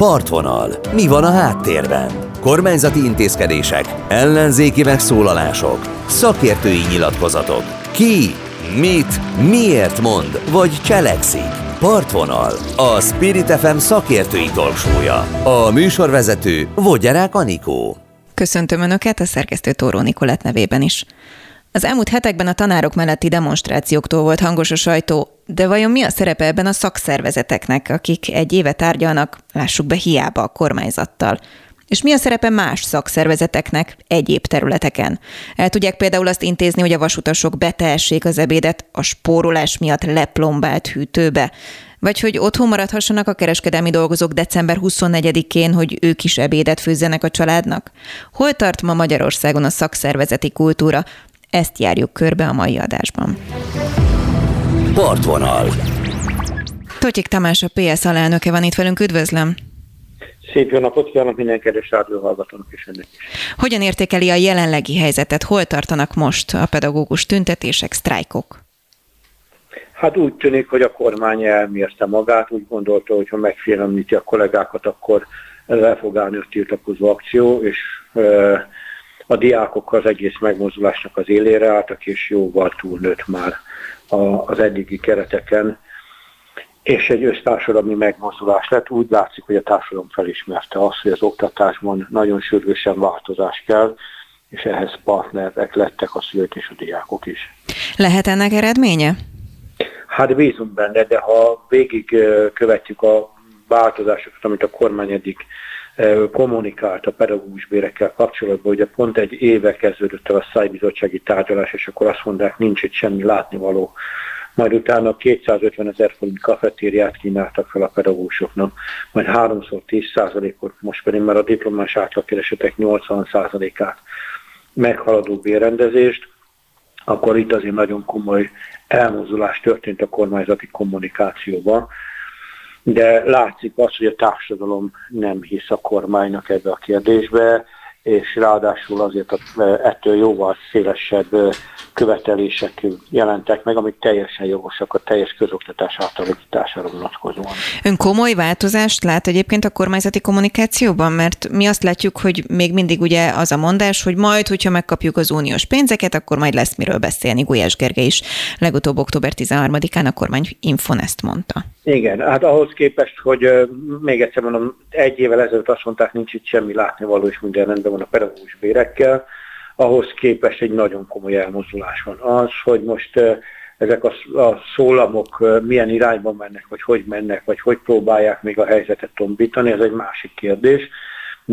Partvonal. Mi van a háttérben? Kormányzati intézkedések, ellenzéki megszólalások, szakértői nyilatkozatok. Ki, mit, miért mond, vagy cselekszik? Partvonal. A Spirit FM szakértői talksója. A műsorvezető Vogyarák Anikó. Köszöntöm Önöket a szerkesztő Tóró Nikolett nevében is. Az elmúlt hetekben a tanárok melletti demonstrációktól volt hangos a sajtó, de vajon mi a szerepe ebben a szakszervezeteknek, akik egy éve tárgyalnak, lássuk be hiába a kormányzattal? És mi a szerepe más szakszervezeteknek egyéb területeken? El tudják például azt intézni, hogy a vasutasok betehessék az ebédet a spórolás miatt leplombált hűtőbe? Vagy hogy otthon maradhassanak a kereskedelmi dolgozók december 24-én, hogy ők is ebédet főzzenek a családnak? Hol tart ma Magyarországon a szakszervezeti kultúra? Ezt járjuk körbe a mai adásban. Partvonal. Totyik Tamás, a PS alelnöke van itt velünk, üdvözlöm! Szép jó napot kívánok minden kedves rádióhallgatónak is önnek is. Hogyan értékeli a jelenlegi helyzetet? Hol tartanak most a pedagógus tüntetések, sztrájkok? Hát úgy tűnik, hogy a kormány elmérte magát, úgy gondolta, hogy ha megfélemlíti a kollégákat, akkor le fog állni a tiltakozó akció, és a diákok az egész megmozdulásnak az élére álltak, és jóval túlnőtt már az eddigi kereteken, és egy össztársadalmi megmozdulás lett. Úgy látszik, hogy a társadalom felismerte azt, hogy az oktatásban nagyon sürgősen változás kell, és ehhez partnerek lettek a szülők és a diákok is. Lehet ennek eredménye? Hát bízunk benne, de ha végig követjük a változásokat, amit a kormány eddig kommunikált a pedagógus bérekkel kapcsolatban, ugye pont egy éve kezdődött el a szájbizottsági tárgyalás, és akkor azt mondták, nincs itt semmi látnivaló. Majd utána 250 ezer forint kafetériát kínáltak fel a pedagógusoknak, majd háromszor 10 százalékot, most pedig már a diplomás átlagkeresetek 80 százalékát meghaladó bérrendezést, akkor itt azért nagyon komoly elmozdulás történt a kormányzati kommunikációban de látszik az, hogy a társadalom nem hisz a kormánynak ebbe a kérdésbe, és ráadásul azért ettől jóval szélesebb követelések jelentek meg, amik teljesen jogosak a teljes közoktatás átalakítására vonatkozóan. Ön komoly változást lát egyébként a kormányzati kommunikációban? Mert mi azt látjuk, hogy még mindig ugye az a mondás, hogy majd, hogyha megkapjuk az uniós pénzeket, akkor majd lesz miről beszélni. Gulyás Gergely is legutóbb október 13-án a kormány Infon ezt mondta. Igen, hát ahhoz képest, hogy még egyszer mondom, egy évvel ezelőtt azt mondták, nincs itt semmi látnivaló, és minden rendben van a pedagógus bérekkel, ahhoz képest egy nagyon komoly elmozdulás van. Az, hogy most ezek a, szólamok milyen irányba mennek, vagy hogy mennek, vagy hogy próbálják még a helyzetet tombítani, ez egy másik kérdés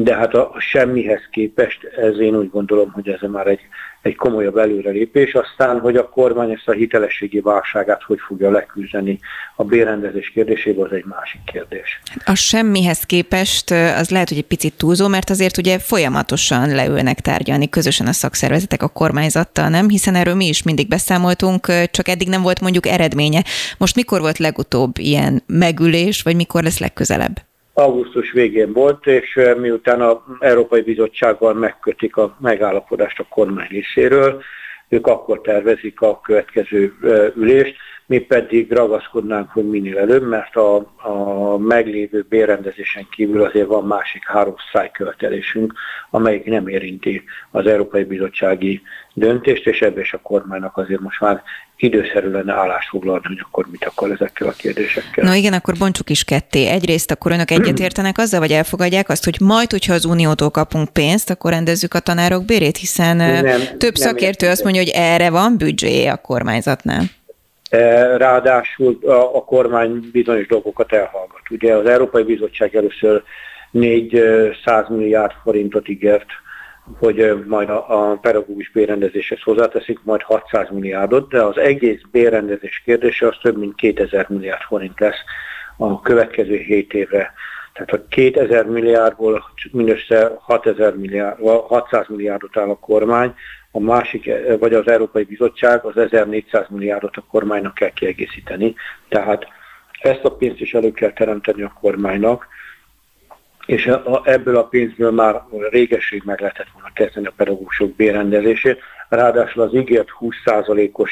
de hát a, a semmihez képest ez én úgy gondolom, hogy ez már egy, egy komolyabb előrelépés. Aztán, hogy a kormány ezt a hitelességi válságát hogy fogja leküzdeni a bérrendezés kérdésében, az egy másik kérdés. A semmihez képest az lehet, hogy egy picit túlzó, mert azért ugye folyamatosan leülnek tárgyalni közösen a szakszervezetek a kormányzattal, nem? Hiszen erről mi is mindig beszámoltunk, csak eddig nem volt mondjuk eredménye. Most mikor volt legutóbb ilyen megülés, vagy mikor lesz legközelebb? Augusztus végén volt, és miután az Európai Bizottsággal megkötik a megállapodást a kormány részéről, ők akkor tervezik a következő ülést, mi pedig ragaszkodnánk, hogy minél előbb, mert a, a meglévő bérrendezésen kívül azért van másik három szájkövetelésünk, amelyik nem érinti az Európai Bizottsági döntést, és ebben is a kormánynak azért most már időszerű lenne állást foglalni, hogy akkor mit akar ezekkel a kérdésekkel. Na igen, akkor bontsuk is ketté. Egyrészt akkor önök egyetértenek azzal, vagy elfogadják azt, hogy majd, hogyha az Uniótól kapunk pénzt, akkor rendezzük a tanárok bérét, hiszen nem, több nem szakértő nem azt mondja, hogy erre van büdzséje a kormányzatnál. E, ráadásul a, kormány bizonyos dolgokat elhallgat. Ugye az Európai Bizottság először 400 milliárd forintot ígért hogy majd a, a pedagógus bérrendezéshez hozzáteszik majd 600 milliárdot, de az egész bérrendezés kérdése az több mint 2000 milliárd forint lesz a következő 7 évre. Tehát a 2000 milliárdból mindössze 6000 milliárd, 600 milliárdot áll a kormány, a másik, vagy az Európai Bizottság az 1400 milliárdot a kormánynak kell kiegészíteni. Tehát ezt a pénzt is elő kell teremteni a kormánynak, és ebből a pénzből már régeség meg lehetett volna kezdeni a pedagógusok bérrendezését. Ráadásul az ígért 20%-os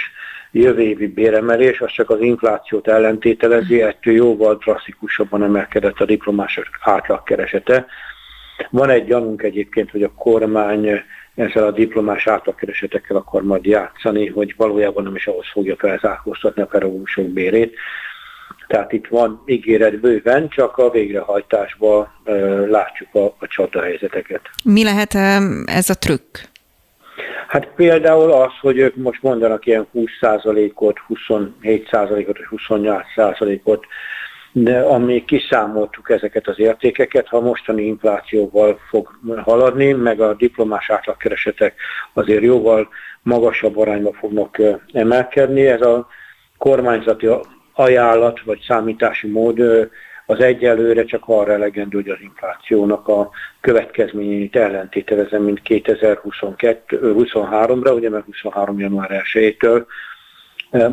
jövő évi béremelés, az csak az inflációt ellentételezi, ettől jóval drasztikusabban emelkedett a diplomások átlagkeresete. Van egy gyanunk egyébként, hogy a kormány ezzel a diplomás átlagkeresetekkel akar majd játszani, hogy valójában nem is ahhoz fogja felzárkóztatni a pedagógusok bérét. Tehát itt van ígéret bőven, csak a végrehajtásban látjuk a, a csatahelyzeteket. Mi lehet ez a trükk? Hát például az, hogy ők most mondanak ilyen 20%-ot, 27%-ot, 28%-ot, de amíg kiszámoltuk ezeket az értékeket, ha mostani inflációval fog haladni, meg a diplomás átlagkeresetek azért jóval magasabb arányba fognak emelkedni, ez a kormányzati ajánlat vagy számítási mód az egyelőre csak arra elegendő, hogy az inflációnak a következményeit ellentételezem, mint 2023-ra, ugye mert 23. január 1-től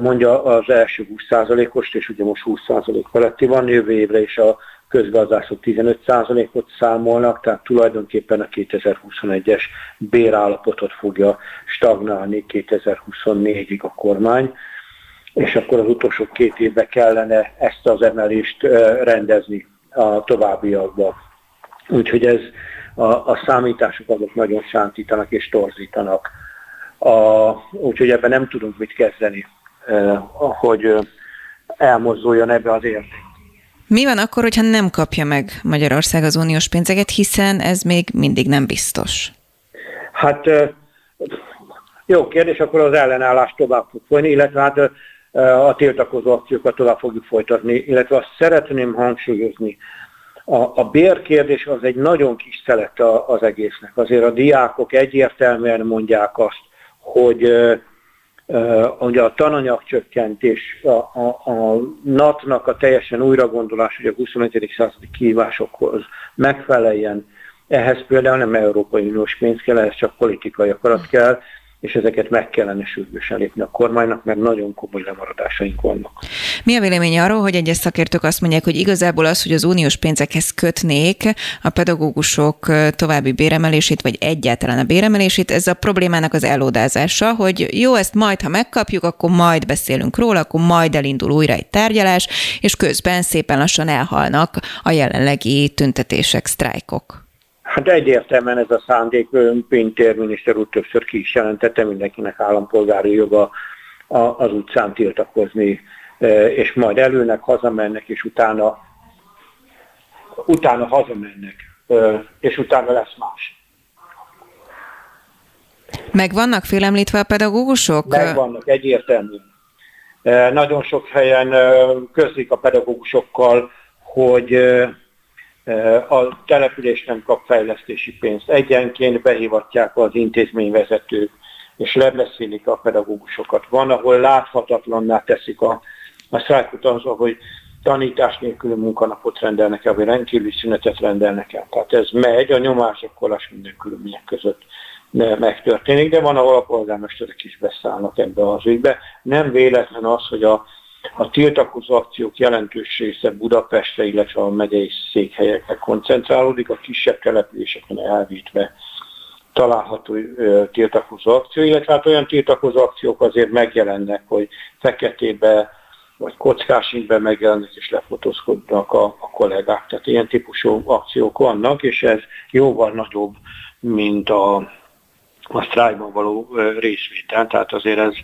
mondja az első 20%-ost, és ugye most 20% feletti van, jövő évre is a közgazdászok 15%-ot számolnak, tehát tulajdonképpen a 2021-es bérállapotot fogja stagnálni 2024-ig a kormány és akkor az utolsó két évben kellene ezt az emelést rendezni a továbbiakban. Úgyhogy ez a, a számítások azok nagyon sántítanak és torzítanak. A, úgyhogy ebben nem tudunk mit kezdeni, hogy elmozduljon ebbe az érték. Mi van akkor, hogyha nem kapja meg Magyarország az uniós pénzeket, hiszen ez még mindig nem biztos? Hát jó kérdés, akkor az ellenállás tovább fog folyni, illetve hát a tiltakozó akciókat tovább fogjuk folytatni, illetve azt szeretném hangsúlyozni, a, a bérkérdés az egy nagyon kis szelet az egésznek. Azért a diákok egyértelműen mondják azt, hogy uh, a tananyagcsökkentés, a, a, a NAT-nak a teljesen újragondolás, hogy a 21. századi kívásokhoz megfeleljen, ehhez például nem Európai Uniós pénz kell, ehhez csak politikai akarat kell, és ezeket meg kellene sürgősen lépni a kormánynak, mert nagyon komoly lemaradásaink vannak. Mi a véleménye arról, hogy egyes szakértők azt mondják, hogy igazából az, hogy az uniós pénzekhez kötnék a pedagógusok további béremelését, vagy egyáltalán a béremelését, ez a problémának az elódázása, hogy jó, ezt majd, ha megkapjuk, akkor majd beszélünk róla, akkor majd elindul újra egy tárgyalás, és közben szépen lassan elhalnak a jelenlegi tüntetések, sztrájkok. Hát egyértelműen ez a szándék, Pintér miniszter úr többször ki is jelentette, mindenkinek állampolgári joga az utcán tiltakozni, és majd előnek, hazamennek, és utána, utána hazamennek, és utána lesz más. Meg vannak félemlítve a pedagógusok? Meg vannak, egyértelmű. Nagyon sok helyen közlik a pedagógusokkal, hogy a település nem kap fejlesztési pénzt. Egyenként behívatják az intézményvezetők, és lebeszélik a pedagógusokat. Van, ahol láthatatlanná teszik a, a sztrájkot az, hogy tanítás nélkül munkanapot rendelnek el, vagy rendkívüli szünetet rendelnek el. Tehát ez megy, a nyomásokkolás minden körülmények között megtörténik, de van, ahol a polgármesterek is beszállnak ebbe az ügybe. Nem véletlen az, hogy a a tiltakozó akciók jelentős része Budapestre, illetve a megyei székhelyekre koncentrálódik, a kisebb településeken elvétve található ö, tiltakozó akció, illetve hát olyan tiltakozó akciók azért megjelennek, hogy feketébe vagy kockásintben megjelennek és lefotózkodnak a, a kollégák. Tehát ilyen típusú akciók vannak, és ez jóval nagyobb, mint a, a sztrájkban való részvétel. Tehát azért ez,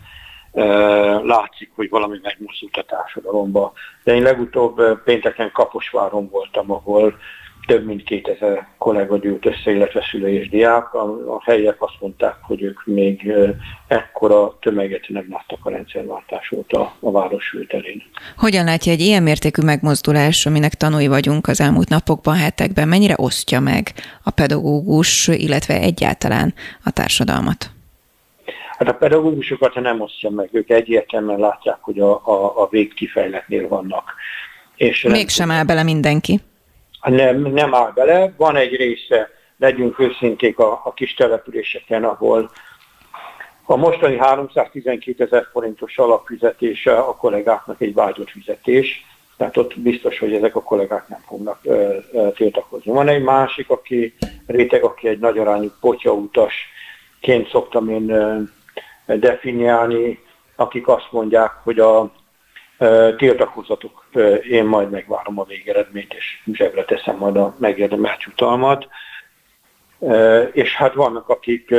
látszik, hogy valami megmozdult a társadalomba. De én legutóbb pénteken Kaposváron voltam, ahol több mint 2000 kollega gyűlt össze, illetve szülő és diák. A, a helyiek azt mondták, hogy ők még ekkora tömeget nem láttak a rendszerváltás óta a város elén. Hogyan látja egy ilyen mértékű megmozdulás, aminek tanúi vagyunk az elmúlt napokban, hetekben, mennyire osztja meg a pedagógus, illetve egyáltalán a társadalmat? Hát a pedagógusokat nem osztja meg, ők egyértelműen látják, hogy a, a, a végkifejletnél vannak. És Mégsem áll bele mindenki. Nem, nem áll bele. Van egy része, legyünk őszinték a, a kis településeken, ahol a mostani 312 ezer forintos alapfizetése a kollégáknak egy vágyott fizetés, tehát ott biztos, hogy ezek a kollégák nem fognak ö, ö, tiltakozni. Van egy másik, aki réteg, aki egy nagy arányú potyautasként szoktam én ö, definiálni, akik azt mondják, hogy a tiltakozatok, én majd megvárom a végeredményt, és zsebre teszem majd a megérdemelt jutalmat. És hát vannak, akik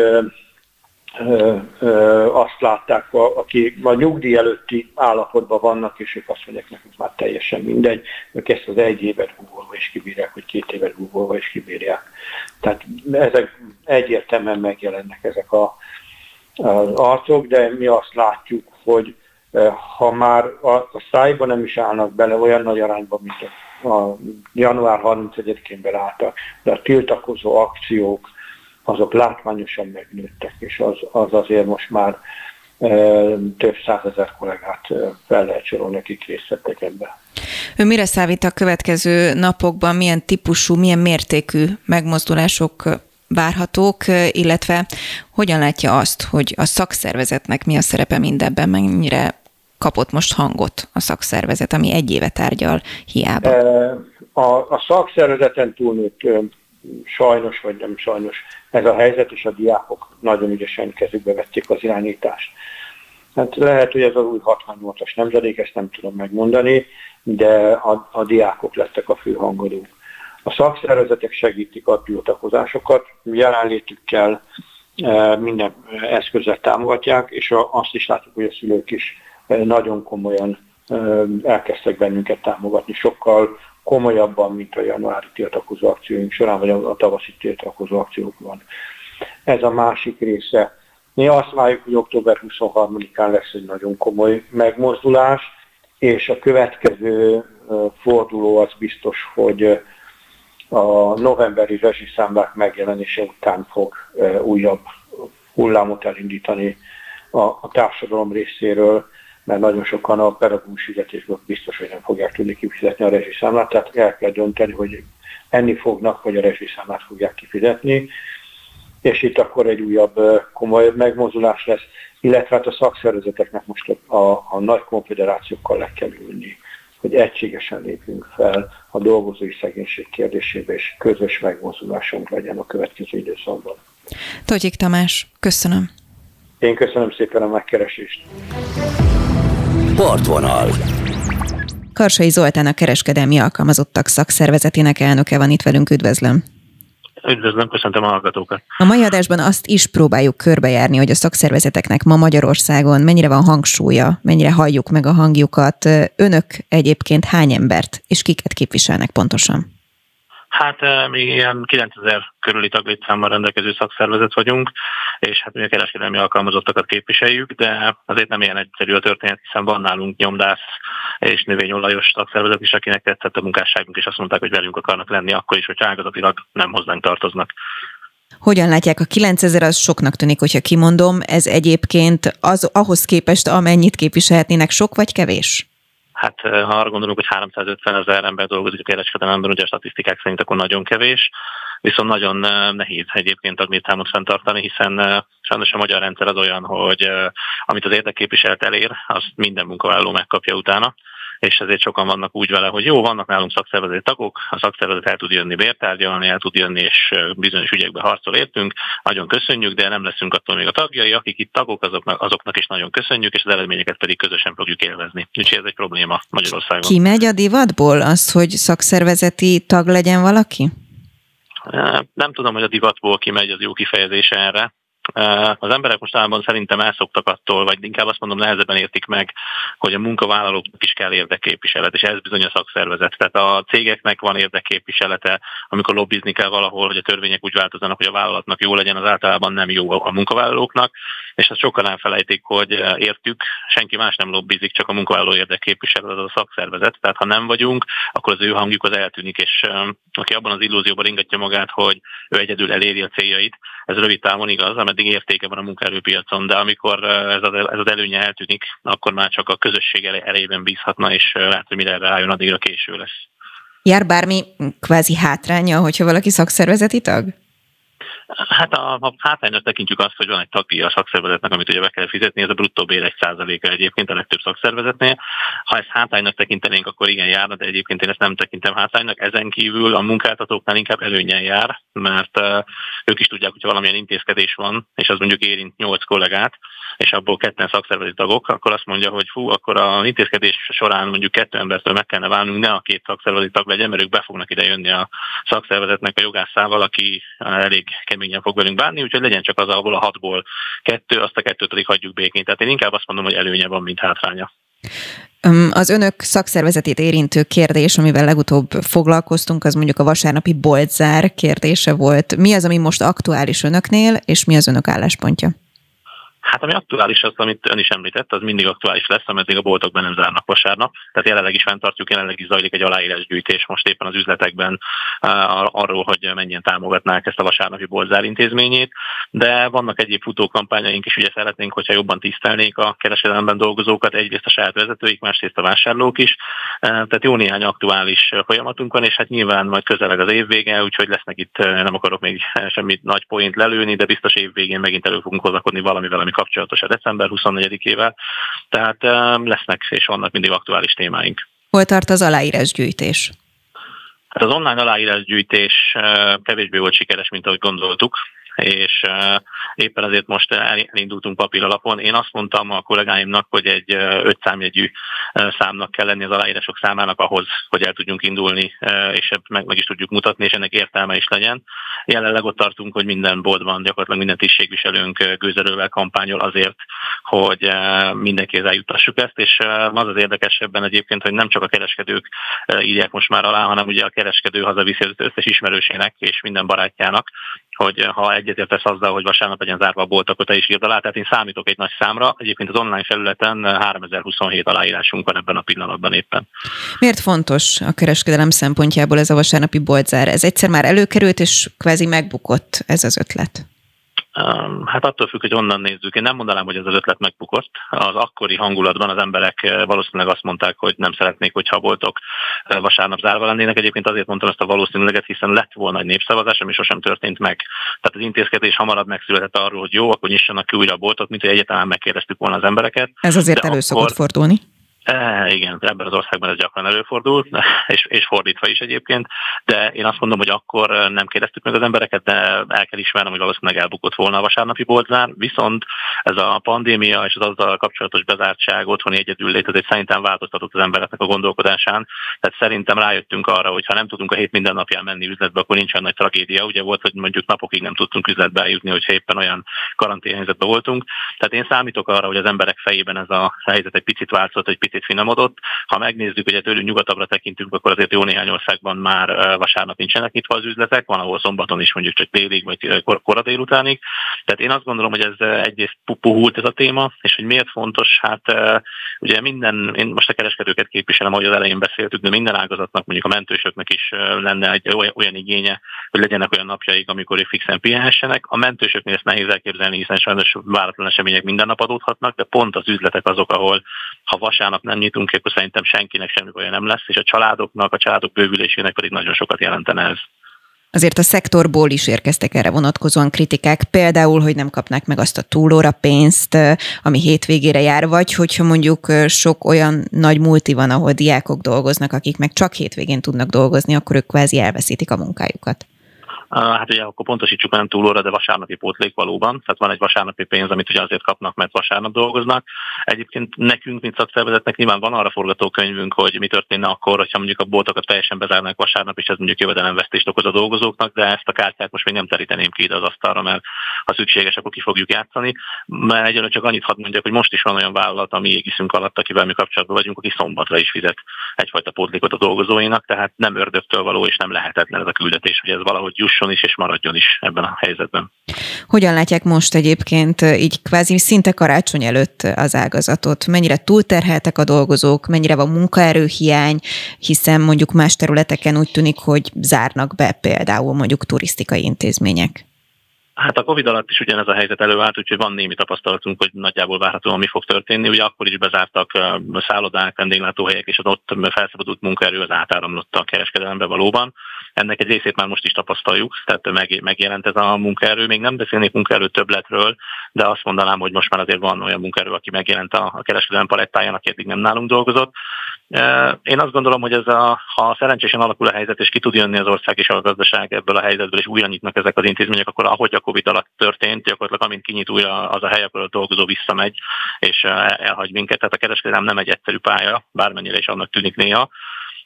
azt látták, akik a nyugdíj előtti állapotban vannak, és ők azt mondják, nekünk már teljesen mindegy, ők ezt az egy évet gugolva is kibírják, vagy két évet gugolva is kibírják. Tehát ezek egyértelműen megjelennek ezek a, az arcok, de mi azt látjuk, hogy ha már a, a szájban nem is állnak bele olyan nagy arányban, mint a, január 31-én belálltak, de a tiltakozó akciók, azok látványosan megnőttek, és az, az azért most már e, több százezer kollégát fel lehet sorolni, akik részt vettek ebbe. Ön mire számít a következő napokban, milyen típusú, milyen mértékű megmozdulások várhatók, illetve hogyan látja azt, hogy a szakszervezetnek mi a szerepe mindebben, mennyire kapott most hangot a szakszervezet, ami egy éve tárgyal hiába? A, a szakszervezeten túlnőtt sajnos, vagy nem sajnos ez a helyzet, és a diákok nagyon ügyesen kezükbe vették az irányítást. Hát lehet, hogy ez az új 68-as nemzedék, ezt nem tudom megmondani, de a, a diákok lettek a fő hangodók. A szakszervezetek segítik a tiltakozásokat, jelenlétükkel minden eszközzel támogatják, és azt is látjuk, hogy a szülők is nagyon komolyan elkezdtek bennünket támogatni, sokkal komolyabban, mint a januári tiltakozó akcióink során, vagy a tavaszi tiltakozó akciókban. Ez a másik része. Mi azt várjuk, hogy október 23-án lesz egy nagyon komoly megmozdulás, és a következő forduló az biztos, hogy a novemberi rezsiszámlák megjelenése után fog újabb hullámot elindítani a, a társadalom részéről, mert nagyon sokan a pedagógus fizetésből biztos, hogy nem fogják tudni kifizetni a rezsiszámlát, tehát el kell dönteni, hogy enni fognak, vagy a rezsiszámlát fogják kifizetni, és itt akkor egy újabb komoly megmozulás lesz, illetve hát a szakszervezeteknek most a, a nagy konfederációkkal le kell ülni, hogy egységesen lépjünk fel a dolgozói szegénység kérdésébe, és közös megmozulásunk legyen a következő időszakban. Togyik Tamás, köszönöm. Én köszönöm szépen a megkeresést. Partvonal. Karsai Zoltán a kereskedelmi alkalmazottak szakszervezetének elnöke van itt velünk, üdvözlöm. Üdvözlöm, köszöntöm a hallgatókat. A mai adásban azt is próbáljuk körbejárni, hogy a szakszervezeteknek ma Magyarországon mennyire van hangsúlya, mennyire halljuk meg a hangjukat. Önök egyébként hány embert és kiket képviselnek pontosan? Hát eh, mi ilyen 9000 körüli taglétszámmal rendelkező szakszervezet vagyunk, és hát mi a kereskedelmi alkalmazottakat képviseljük, de azért nem ilyen egyszerű a történet, hiszen van nálunk nyomdász és növényolajos szakszervezet is, akinek tetszett a munkásságunk, és azt mondták, hogy velünk akarnak lenni akkor is, hogy ágazatilag nem hozzánk tartoznak. Hogyan látják, a 9000 az soknak tűnik, hogyha kimondom, ez egyébként az ahhoz képest, amennyit képviselhetnének sok vagy kevés? Hát ha arra gondolunk, hogy 350 ezer ember dolgozik a kereskedelemben, ugye a statisztikák szerint akkor nagyon kevés, viszont nagyon nehéz egyébként taglétszámot fenntartani, hiszen sajnos a magyar rendszer az olyan, hogy amit az érdekképviselet elér, azt minden munkavállaló megkapja utána és ezért sokan vannak úgy vele, hogy jó, vannak nálunk szakszervezeti tagok, a szakszervezet el tud jönni bértárgyalni, el tud jönni, és bizonyos ügyekbe harcol értünk, nagyon köszönjük, de nem leszünk attól még a tagjai, akik itt tagok, azoknak, azoknak is nagyon köszönjük, és az eredményeket pedig közösen fogjuk élvezni. Úgyhogy ez egy probléma Magyarországon. Ki megy a divatból az, hogy szakszervezeti tag legyen valaki? Nem tudom, hogy a divatból kimegy az jó kifejezése erre. Az emberek mostában szerintem elszoktak attól, vagy inkább azt mondom, nehezebben értik meg, hogy a munkavállalóknak is kell érdekképviselet, és ez bizony a szakszervezet. Tehát a cégeknek van érdekképviselete, amikor lobbizni kell valahol, hogy a törvények úgy változanak, hogy a vállalatnak jó legyen, az általában nem jó a munkavállalóknak, és azt sokan elfelejtik, hogy értük, senki más nem lobbizik, csak a munkavállaló érdekképviselet, az a szakszervezet. Tehát ha nem vagyunk, akkor az ő hangjuk az eltűnik, és aki abban az illúzióban ringatja magát, hogy ő egyedül eléri a céljait, ez rövid távon igaz, ameddig értéke van a munkaerőpiacon, de amikor ez az, ez az előnye eltűnik, akkor már csak a közösség erejében bízhatna, és lehet, hogy mire rájön, addigra késő lesz. Jár bármi kvázi hátránya, hogyha valaki szakszervezeti tag? Hát a, a hátránynak tekintjük azt, hogy van egy tagdíja a szakszervezetnek, amit ugye be kell fizetni, ez a bruttó bér egy százaléka egyébként a legtöbb szakszervezetnél. Ha ezt hátránynak tekintenénk, akkor igen járna, de egyébként én ezt nem tekintem hátránynak. Ezen kívül a munkáltatóknál inkább előnyen jár, mert ők is tudják, hogy valamilyen intézkedés van, és az mondjuk érint 8 kollégát, és abból ketten szakszervezeti tagok, akkor azt mondja, hogy fú, akkor a intézkedés során mondjuk kettő embertől meg kellene válnunk, ne a két szakszervezeti tag legyen, mert ők be fognak ide jönni a szakszervezetnek a jogászával, aki elég keményen fog velünk bánni, úgyhogy legyen csak az, ahol a hatból kettő, azt a kettőt pedig hagyjuk békén. Tehát én inkább azt mondom, hogy előnye van, mint hátránya. Az önök szakszervezetét érintő kérdés, amivel legutóbb foglalkoztunk, az mondjuk a vasárnapi boltzár kérdése volt. Mi az, ami most aktuális önöknél, és mi az önök álláspontja? Hát ami aktuális az, amit ön is említett, az mindig aktuális lesz, ameddig a boltok be nem zárnak vasárnap. Tehát jelenleg is fenntartjuk, jelenleg is zajlik egy aláírásgyűjtés most éppen az üzletekben uh, arról, hogy mennyien támogatnák ezt a vasárnapi boltzár intézményét. De vannak egyéb futókampányaink is, ugye szeretnénk, hogyha jobban tisztelnék a kereskedelemben dolgozókat, egyrészt a saját vezetőik, másrészt a vásárlók is. Uh, tehát jó néhány aktuális folyamatunk van, és hát nyilván majd közeleg az év vége, úgyhogy lesznek itt, nem akarok még semmit nagy point lelőni, de biztos év végén megint elő fogunk hozakodni valamivel, ami kapcsolatos a december 24-ével, tehát lesznek és vannak mindig aktuális témáink. Hol tart az aláírásgyűjtés? Hát az online aláírásgyűjtés kevésbé volt sikeres, mint ahogy gondoltuk és éppen azért most elindultunk papír alapon. Én azt mondtam a kollégáimnak, hogy egy öt számjegyű számnak kell lenni az aláírások számának ahhoz, hogy el tudjunk indulni, és meg, meg is tudjuk mutatni, és ennek értelme is legyen. Jelenleg ott tartunk, hogy minden boltban, gyakorlatilag minden tisztségviselőnk gőzerővel kampányol azért, hogy mindenkihez eljutassuk ezt, és az az érdekesebben egyébként, hogy nem csak a kereskedők írják most már alá, hanem ugye a kereskedő hazaviszi az összes ismerősének és minden barátjának, hogy ha egyetértesz azzal, hogy vasárnap legyen zárva a bolt, akkor te is írd alá. Tehát én számítok egy nagy számra. Egyébként az online felületen 3027 aláírásunk van ebben a pillanatban éppen. Miért fontos a kereskedelem szempontjából ez a vasárnapi boltzár? Ez egyszer már előkerült, és kvázi megbukott ez az ötlet. Hát attól függ, hogy onnan nézzük. Én nem mondanám, hogy ez az ötlet megbukott. Az akkori hangulatban az emberek valószínűleg azt mondták, hogy nem szeretnék, hogyha a boltok eh, vasárnap zárva lennének. Egyébként azért mondtam ezt a valószínűleget, hiszen lett volna egy népszavazás, ami sosem történt meg. Tehát az intézkedés hamarabb megszületett arról, hogy jó, akkor nyissanak ki újra a boltok, mint hogy egyáltalán megkérdeztük volna az embereket. Ez azért elő szokott fordulni. E, igen, ebben az országban ez gyakran előfordul, és, és fordítva is egyébként, de én azt mondom, hogy akkor nem kérdeztük meg az embereket, de el kell ismernem, hogy valószínűleg elbukott volna a vasárnapi boltzár, viszont ez a pandémia és az azzal kapcsolatos bezártság, otthoni egyedül lét, ez egy szerintem változtatott az embereknek a gondolkodásán, tehát szerintem rájöttünk arra, hogy ha nem tudunk a hét minden napján menni üzletbe, akkor nincsen nagy tragédia. Ugye volt, hogy mondjuk napokig nem tudtunk üzletbe eljutni, hogyha éppen olyan karanténhelyzetben voltunk. Tehát én számítok arra, hogy az emberek fejében ez a helyzet egy picit változott, egy picit finomodott. Ha megnézzük, hogy tőlünk nyugatabbra tekintünk, akkor azért jó néhány országban már vasárnap nincsenek nyitva az üzletek, van, ahol szombaton is mondjuk csak délig, vagy kor- kora délutánig. Tehát én azt gondolom, hogy ez egyrészt puhult ez a téma, és hogy miért fontos, hát ugye minden, én most a kereskedőket képviselem, ahogy az elején beszéltük, de minden ágazatnak, mondjuk a mentősöknek is lenne egy olyan, olyan igénye, hogy legyenek olyan napjaik, amikor ők fixen pihenhessenek. A mentősöknél ezt nehéz elképzelni, hiszen sajnos váratlan események minden nap adódhatnak, de pont az üzletek azok, ahol ha vasárnap nem nyitunk, akkor szerintem senkinek semmi baja nem lesz, és a családoknak, a családok bővülésének pedig nagyon sokat jelentene ez. Azért a szektorból is érkeztek erre vonatkozóan kritikák, például, hogy nem kapnák meg azt a túlóra pénzt, ami hétvégére jár, vagy hogyha mondjuk sok olyan nagy multi van, ahol diákok dolgoznak, akik meg csak hétvégén tudnak dolgozni, akkor ők kvázi elveszítik a munkájukat. Hát ugye akkor pontosítsuk nem túlóra, de vasárnapi pótlék valóban. Tehát van egy vasárnapi pénz, amit ugye azért kapnak, mert vasárnap dolgoznak. Egyébként nekünk, mint szakszervezetnek nyilván van arra forgatókönyvünk, hogy mi történne akkor, hogyha mondjuk a boltokat teljesen bezárnák vasárnap, és ez mondjuk jövedelemvesztést okoz a dolgozóknak, de ezt a kártyát most még nem teríteném ki ide az asztalra, mert ha szükséges, akkor ki fogjuk játszani. Mert egyelőre csak annyit hadd mondjak, hogy most is van olyan vállalat, ami égiszünk alatt, akivel mi kapcsolatban vagyunk, aki szombatra is fizet egyfajta pótlékot a dolgozóinak, tehát nem ördögtől való és nem lehetetlen ez a küldetés, hogy ez valahogy juss jusson is és maradjon is ebben a helyzetben. Hogyan látják most egyébként így kvázi szinte karácsony előtt az ágazatot? Mennyire túlterheltek a dolgozók, mennyire van munkaerőhiány, hiszen mondjuk más területeken úgy tűnik, hogy zárnak be például mondjuk turisztikai intézmények? Hát a Covid alatt is ugyanez a helyzet előállt, úgyhogy van némi tapasztalatunk, hogy nagyjából várhatóan mi fog történni. Ugye akkor is bezártak szállodák, vendéglátóhelyek, és az ott felszabadult munkaerő az átáramlott a kereskedelembe valóban. Ennek egy részét már most is tapasztaljuk, tehát meg, megjelent ez a munkaerő. Még nem beszélnék munkaerő többletről, de azt mondanám, hogy most már azért van olyan munkaerő, aki megjelent a, a kereskedelem palettáján, aki eddig nem nálunk dolgozott. Én azt gondolom, hogy ez a, ha szerencsésen alakul a helyzet, és ki tud jönni az ország és a gazdaság ebből a helyzetből, és újra nyitnak ezek az intézmények, akkor ahogy a Covid alatt történt, gyakorlatilag amint kinyit újra az a hely, akkor a dolgozó visszamegy, és elhagy minket. Tehát a kereskedelem nem egy egyszerű pálya, bármennyire is annak tűnik néha.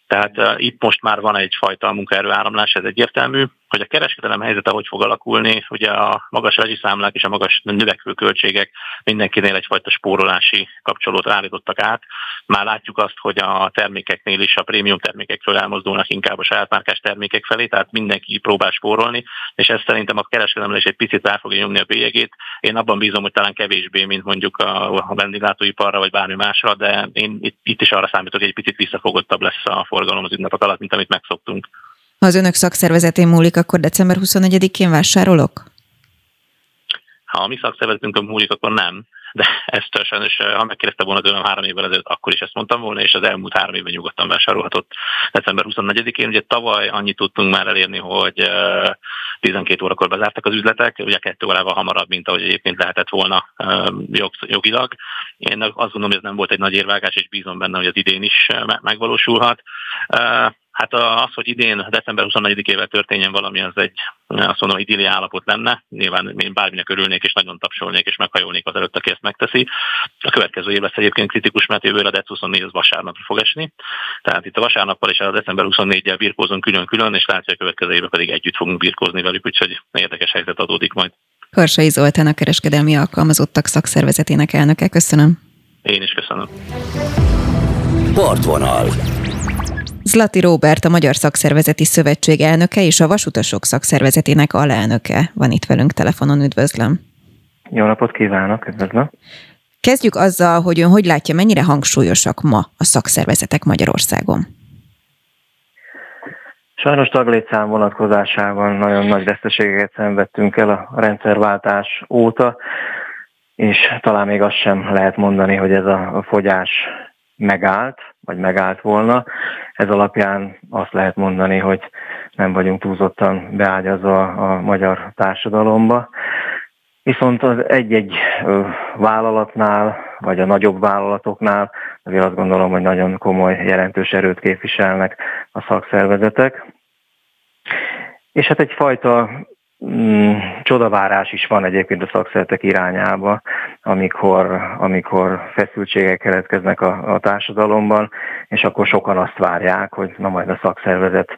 Tehát uh, itt most már van egyfajta munkaerő áramlás, ez egyértelmű hogy a kereskedelem helyzete hogy fog alakulni, ugye a magas rezsiszámlák és a magas növekvő költségek mindenkinél egyfajta spórolási kapcsolót állítottak át. Már látjuk azt, hogy a termékeknél is a prémium termékekről elmozdulnak inkább a saját márkás termékek felé, tehát mindenki próbál spórolni, és ez szerintem a kereskedelemre is egy picit rá fogja nyomni a bélyegét. Én abban bízom, hogy talán kevésbé, mint mondjuk a vendéglátóiparra vagy bármi másra, de én itt, itt is arra számítok, hogy egy picit visszafogottabb lesz a forgalom az ünnepek alatt, mint amit megszoktunk. Ha az önök szakszervezetén múlik, akkor december 21-én vásárolok? Ha a mi szakszervezetünkön múlik, akkor nem. De ezt sajnos, ha megkérdezte volna tőlem három évvel ezelőtt, akkor is ezt mondtam volna, és az elmúlt három évben nyugodtan vásárolhatott december 24-én. Ugye tavaly annyit tudtunk már elérni, hogy 12 órakor bezártak az üzletek, ugye kettő órával hamarabb, mint ahogy egyébként lehetett volna jog, jogilag. Én azt gondolom, hogy ez nem volt egy nagy érvágás, és bízom benne, hogy az idén is megvalósulhat. Hát az, hogy idén december 24-ével történjen valami, az egy azt mondom, idilli állapot lenne. Nyilván én bárminek örülnék, és nagyon tapsolnék, és meghajolnék az előtt, aki ezt megteszi. A következő év lesz egyébként kritikus, mert jövőre a DEC 24 az vasárnapra fog esni. Tehát itt a vasárnappal és a december 24-jel birkózunk külön-külön, és látja, hogy a következő évben pedig együtt fogunk birkózni velük, úgyhogy érdekes helyzet adódik majd. Karsai Zoltán a kereskedelmi alkalmazottak szakszervezetének elnöke. Köszönöm. Én is köszönöm. Partvonal. Zlati Róbert, a Magyar Szakszervezeti Szövetség elnöke és a Vasutasok Szakszervezetének alelnöke van itt velünk telefonon. Üdvözlöm! Jó napot kívánok, üdvözlöm! Kezdjük azzal, hogy ön hogy látja, mennyire hangsúlyosak ma a szakszervezetek Magyarországon? Sajnos taglétszám vonatkozásában nagyon nagy veszteségeket szenvedtünk el a rendszerváltás óta, és talán még azt sem lehet mondani, hogy ez a fogyás megállt, vagy megállt volna. Ez alapján azt lehet mondani, hogy nem vagyunk túlzottan beágyazva a magyar társadalomba. Viszont az egy-egy vállalatnál, vagy a nagyobb vállalatoknál azért azt gondolom, hogy nagyon komoly, jelentős erőt képviselnek a szakszervezetek. És hát egyfajta mm, csodavárás is van egyébként a szakszertek irányába, amikor, amikor feszültségek keletkeznek a, a társadalomban, és akkor sokan azt várják, hogy na majd a szakszervezet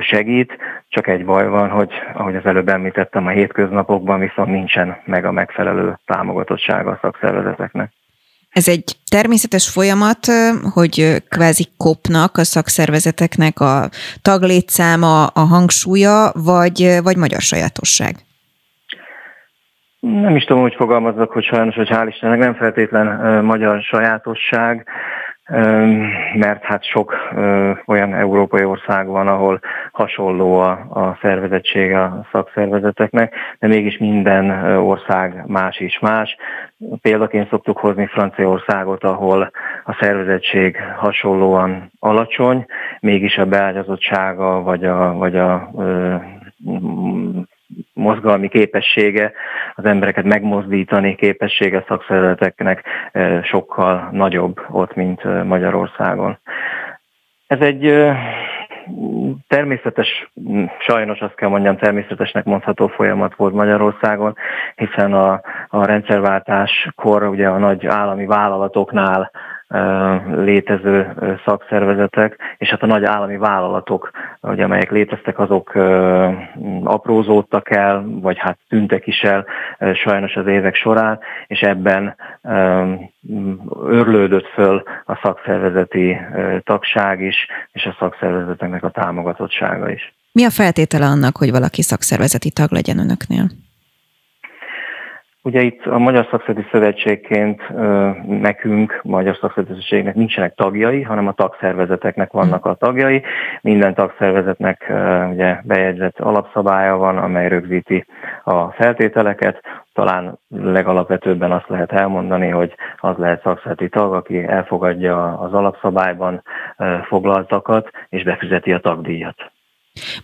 segít, csak egy baj van, hogy ahogy az előbb említettem, a hétköznapokban viszont nincsen meg a megfelelő támogatottsága a szakszervezeteknek. Ez egy természetes folyamat, hogy kvázi kopnak a szakszervezeteknek a taglétszáma, a hangsúlya, vagy, vagy magyar sajátosság? Nem is tudom, hogy fogalmazok, hogy sajnos, hogy hál' Istennek nem feltétlen magyar sajátosság, mert hát sok olyan európai ország van, ahol hasonló a, a szervezettsége a szakszervezeteknek, de mégis minden ország más is más. Példaként szoktuk hozni Franciaországot, ahol a szervezettség hasonlóan alacsony, mégis a beágyazottsága vagy a, vagy a mozgalmi képessége, az embereket megmozdítani képessége szakszervezeteknek sokkal nagyobb ott, mint Magyarországon. Ez egy természetes, sajnos azt kell mondjam, természetesnek mondható folyamat volt Magyarországon, hiszen a, a rendszerváltáskor ugye a nagy állami vállalatoknál létező szakszervezetek, és hát a nagy állami vállalatok, ugye, amelyek léteztek, azok aprózódtak el, vagy hát tűntek is el sajnos az évek során, és ebben örlődött föl a szakszervezeti tagság is, és a szakszervezeteknek a támogatottsága is. Mi a feltétele annak, hogy valaki szakszervezeti tag legyen önöknél? Ugye itt a Magyar Szakszervezeti Szövetségként nekünk, Magyar Szakszervezetiségnek nincsenek tagjai, hanem a tagszervezeteknek vannak a tagjai. Minden tagszervezetnek ugye bejegyzett alapszabálya van, amely rögzíti a feltételeket. Talán legalapvetőbben azt lehet elmondani, hogy az lehet szakszervezeti tag, aki elfogadja az alapszabályban foglaltakat, és befizeti a tagdíjat.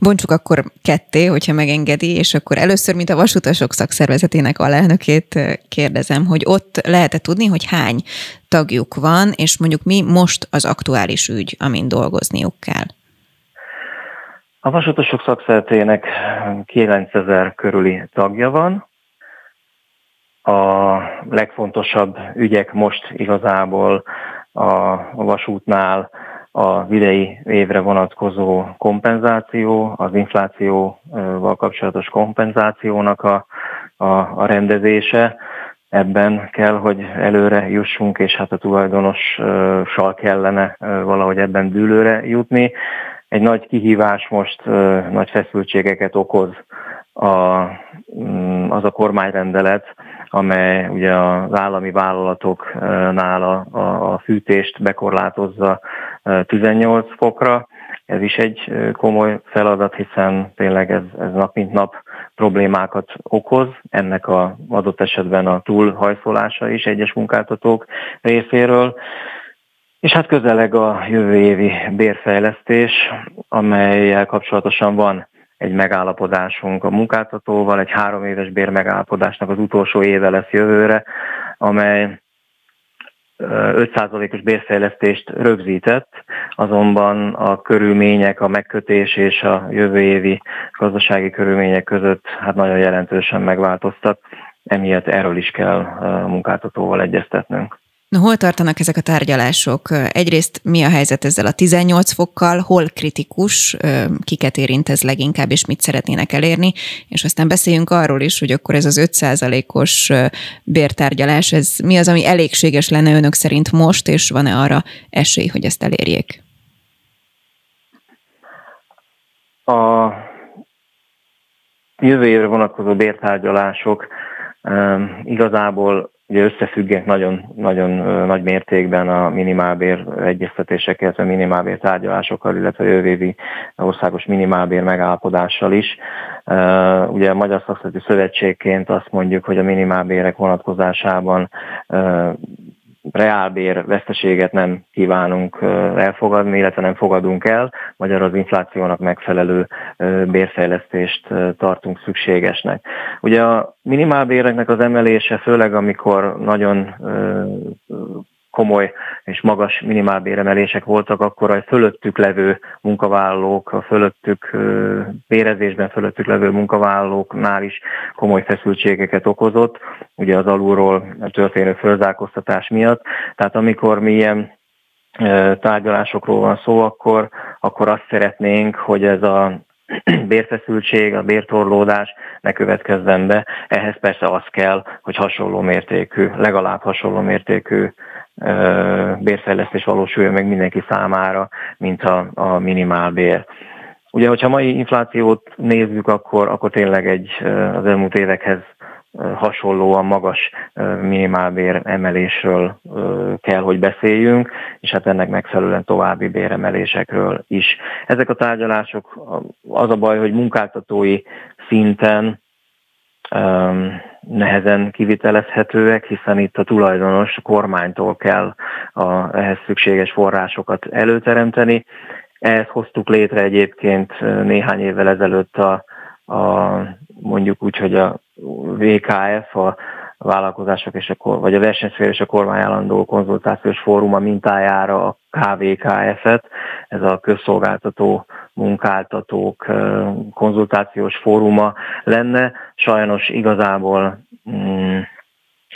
Bontsuk akkor ketté, hogyha megengedi, és akkor először, mint a vasutasok szakszervezetének alelnökét kérdezem, hogy ott lehet-e tudni, hogy hány tagjuk van, és mondjuk mi most az aktuális ügy, amin dolgozniuk kell? A vasutasok szakszervezetének 9000 körüli tagja van. A legfontosabb ügyek most igazából a vasútnál az idei évre vonatkozó kompenzáció, az inflációval kapcsolatos kompenzációnak a, a, a rendezése. Ebben kell, hogy előre jussunk, és hát a tulajdonossal kellene valahogy ebben dűlőre jutni. Egy nagy kihívás most nagy feszültségeket okoz a, mm, az a kormányrendelet, amely ugye az állami vállalatoknál a, a, a fűtést bekorlátozza 18 fokra. Ez is egy komoly feladat, hiszen tényleg ez, ez nap mint nap problémákat okoz. Ennek a adott esetben a túlhajszolása is egyes munkáltatók részéről. És hát közeleg a jövő évi bérfejlesztés, amelyel kapcsolatosan van egy megállapodásunk a munkáltatóval, egy három éves bérmegállapodásnak az utolsó éve lesz jövőre, amely 5%-os bérfejlesztést rögzített, azonban a körülmények, a megkötés és a jövő évi gazdasági körülmények között hát nagyon jelentősen megváltoztak, emiatt erről is kell munkáltatóval egyeztetnünk. Na, hol tartanak ezek a tárgyalások? Egyrészt mi a helyzet ezzel a 18 fokkal, hol kritikus, kiket érint ez leginkább, és mit szeretnének elérni, és aztán beszéljünk arról is, hogy akkor ez az 5%-os bértárgyalás, ez mi az, ami elégséges lenne önök szerint most, és van-e arra esély, hogy ezt elérjék? A jövő évre vonatkozó bértárgyalások igazából ugye összefüggnek nagyon, nagyon nagy mértékben a minimálbér egyeztetésekkel, a minimálbér tárgyalásokkal, illetve a jövővi országos minimálbér megállapodással is. Ugye a Magyar Szakszereti Szövetségként azt mondjuk, hogy a minimálbérek vonatkozásában reálbér veszteséget nem kívánunk elfogadni, illetve nem fogadunk el, magyar az inflációnak megfelelő bérfejlesztést tartunk szükségesnek. Ugye a minimálbéreknek az emelése, főleg amikor nagyon komoly és magas minimálbéremelések voltak, akkor a fölöttük levő munkavállalók, a fölöttük bérezésben fölöttük levő munkavállalóknál is komoly feszültségeket okozott, ugye az alulról történő fölzárkóztatás miatt. Tehát amikor mi ilyen tárgyalásokról van szó, akkor, akkor azt szeretnénk, hogy ez a bérfeszültség, a bértorlódás ne következzen be. Ehhez persze az kell, hogy hasonló mértékű, legalább hasonló mértékű bérfejlesztés valósuljon meg mindenki számára, mint a, a minimálbér. Ugye, hogyha mai inflációt nézzük, akkor, akkor tényleg egy az elmúlt évekhez hasonlóan magas minimálbér emelésről kell, hogy beszéljünk, és hát ennek megfelelően további béremelésekről is. Ezek a tárgyalások az a baj, hogy munkáltatói szinten nehezen kivitelezhetőek, hiszen itt a tulajdonos kormánytól kell a, ehhez szükséges forrásokat előteremteni. Ehhez hoztuk létre egyébként néhány évvel ezelőtt a, a mondjuk úgy, hogy a VKF, a vállalkozások és a, vagy a versenyszféra és a kormány konzultációs fóruma mintájára a KVKF-et, ez a közszolgáltató munkáltatók konzultációs fóruma lenne. Sajnos igazából mm,